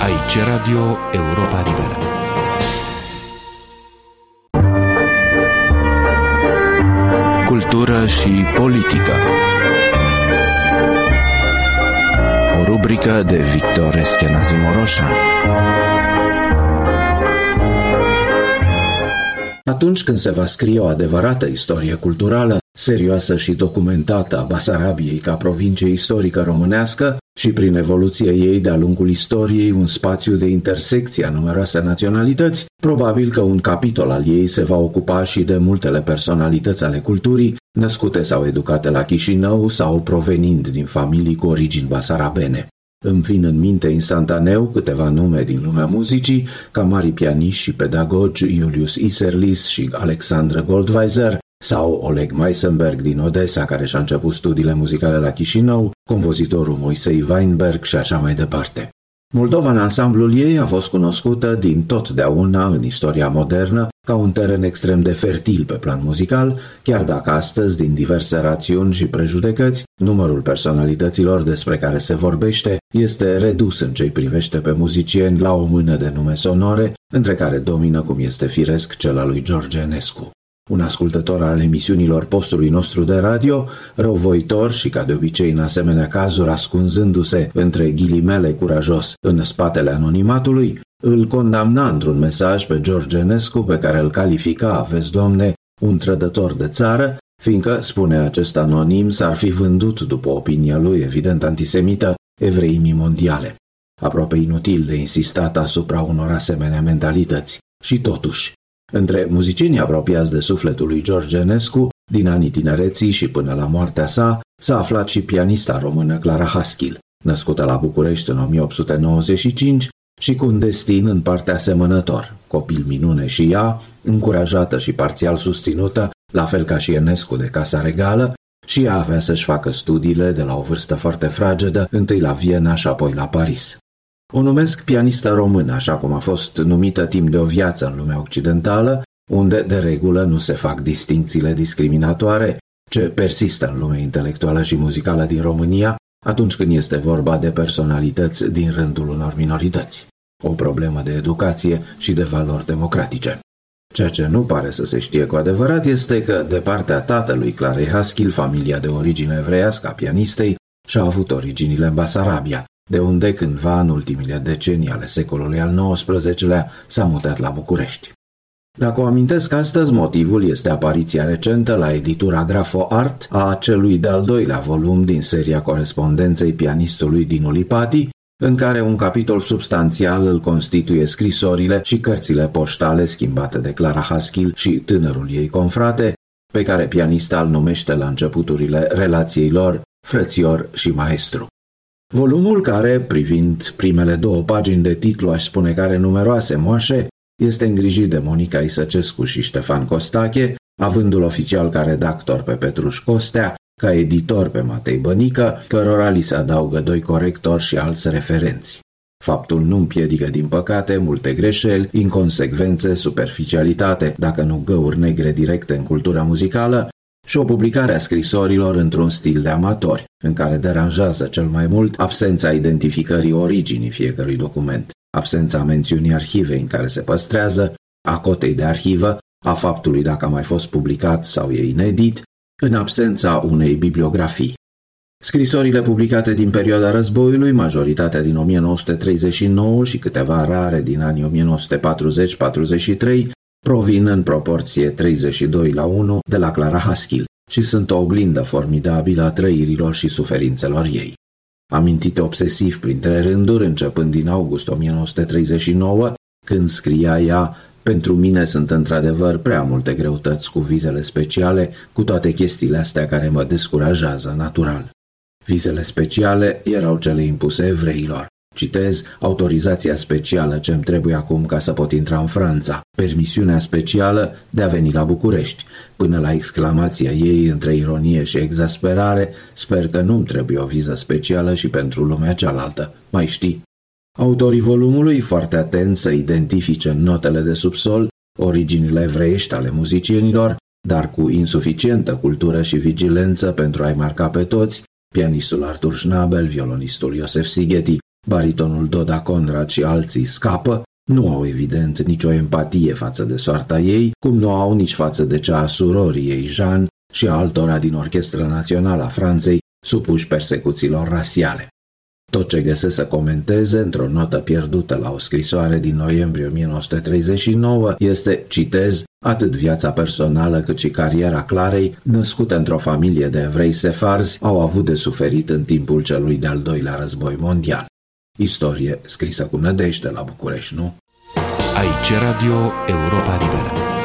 Aici Radio Europa Liberă. Cultură și politică. O rubrică de Victor Eskenazi Moroșan. Atunci când se va scrie o adevărată istorie culturală, serioasă și documentată a Basarabiei ca provincie istorică românească și prin evoluția ei de-a lungul istoriei un spațiu de intersecție a numeroase naționalități, probabil că un capitol al ei se va ocupa și de multele personalități ale culturii, născute sau educate la Chișinău sau provenind din familii cu origini basarabene. Îmi vin în minte instantaneu câteva nume din lumea muzicii, ca mari pianiști și pedagogi Julius Iserlis și Alexandra Goldweiser, sau Oleg Meisenberg din Odessa, care și-a început studiile muzicale la Chișinău, compozitorul Moisei Weinberg și așa mai departe. Moldova în ansamblul ei a fost cunoscută din totdeauna în istoria modernă ca un teren extrem de fertil pe plan muzical, chiar dacă astăzi, din diverse rațiuni și prejudecăți, numărul personalităților despre care se vorbește este redus în ce privește pe muzicieni la o mână de nume sonore, între care domină, cum este firesc, cel al lui George Enescu un ascultător al emisiunilor postului nostru de radio, răuvoitor și ca de obicei în asemenea cazuri ascunzându-se între ghilimele curajos în spatele anonimatului, îl condamna într-un mesaj pe George Enescu pe care îl califica, vezi domne, un trădător de țară, fiindcă, spune acest anonim, s-ar fi vândut, după opinia lui evident antisemită, evreimii mondiale. Aproape inutil de insistat asupra unor asemenea mentalități. Și totuși, între muzicienii apropiați de sufletul lui George Enescu, din anii tinereții și până la moartea sa, s-a aflat și pianista română Clara Haskil, născută la București în 1895 și cu un destin în partea asemănător, copil minune și ea, încurajată și parțial susținută, la fel ca și Enescu de Casa Regală, și ea avea să-și facă studiile de la o vârstă foarte fragedă, întâi la Viena și apoi la Paris. O numesc pianistă română, așa cum a fost numită timp de o viață în lumea occidentală, unde de regulă nu se fac distincțiile discriminatoare ce persistă în lumea intelectuală și muzicală din România atunci când este vorba de personalități din rândul unor minorități. O problemă de educație și de valori democratice. Ceea ce nu pare să se știe cu adevărat este că, de partea tatălui Clarei Haskil, familia de origine evreiască a pianistei și-a avut originile în Basarabia, de unde cândva în ultimile decenii ale secolului al XIX-lea s-a mutat la București. Dacă o amintesc astăzi, motivul este apariția recentă la editura Grafo Art a celui de-al doilea volum din seria corespondenței pianistului din Ulipati, în care un capitol substanțial îl constituie scrisorile și cărțile poștale schimbate de Clara Haskil și tânărul ei confrate, pe care pianista îl numește la începuturile relației lor frățior și maestru. Volumul care, privind primele două pagini de titlu, aș spune că are numeroase moașe, este îngrijit de Monica Isăcescu și Ștefan Costache, avându-l oficial ca redactor pe Petruș Costea, ca editor pe Matei Bănică, cărora li se adaugă doi corectori și alți referenți. Faptul nu împiedică, din păcate, multe greșeli, inconsecvențe, superficialitate, dacă nu găuri negre directe în cultura muzicală, și o publicare a scrisorilor într-un stil de amatori, în care deranjează cel mai mult absența identificării originii fiecărui document, absența mențiunii arhivei în care se păstrează, a cotei de arhivă, a faptului dacă a mai fost publicat sau e inedit, în absența unei bibliografii. Scrisorile publicate din perioada războiului, majoritatea din 1939 și câteva rare din anii 1940-43, provin în proporție 32 la 1 de la Clara Haskell și sunt o oglindă formidabilă a trăirilor și suferințelor ei. Amintite obsesiv printre rânduri, începând din august 1939, când scria ea pentru mine sunt într-adevăr prea multe greutăți cu vizele speciale, cu toate chestiile astea care mă descurajează natural. Vizele speciale erau cele impuse evreilor. Citez, autorizația specială ce îmi trebuie acum ca să pot intra în Franța, permisiunea specială de a veni la București. Până la exclamația ei între ironie și exasperare, sper că nu-mi trebuie o viză specială și pentru lumea cealaltă. Mai știi? Autorii volumului, foarte atenți să identifice în notele de subsol originile evreiești ale muzicienilor, dar cu insuficientă cultură și vigilență pentru a-i marca pe toți, pianistul Artur Schnabel, violonistul Iosef Sigeti, baritonul Doda Conrad și alții scapă, nu au evident nicio empatie față de soarta ei, cum nu au nici față de cea a surorii ei Jean și a altora din Orchestra Națională a Franței, supuși persecuțiilor rasiale. Tot ce găsesc să comenteze într-o notă pierdută la o scrisoare din noiembrie 1939 este, citez, atât viața personală cât și cariera Clarei, născută într-o familie de evrei sefarzi, au avut de suferit în timpul celui de-al doilea război mondial. Istorie scrisă cu nădejde la București, nu? Aici Radio Europa Liberă.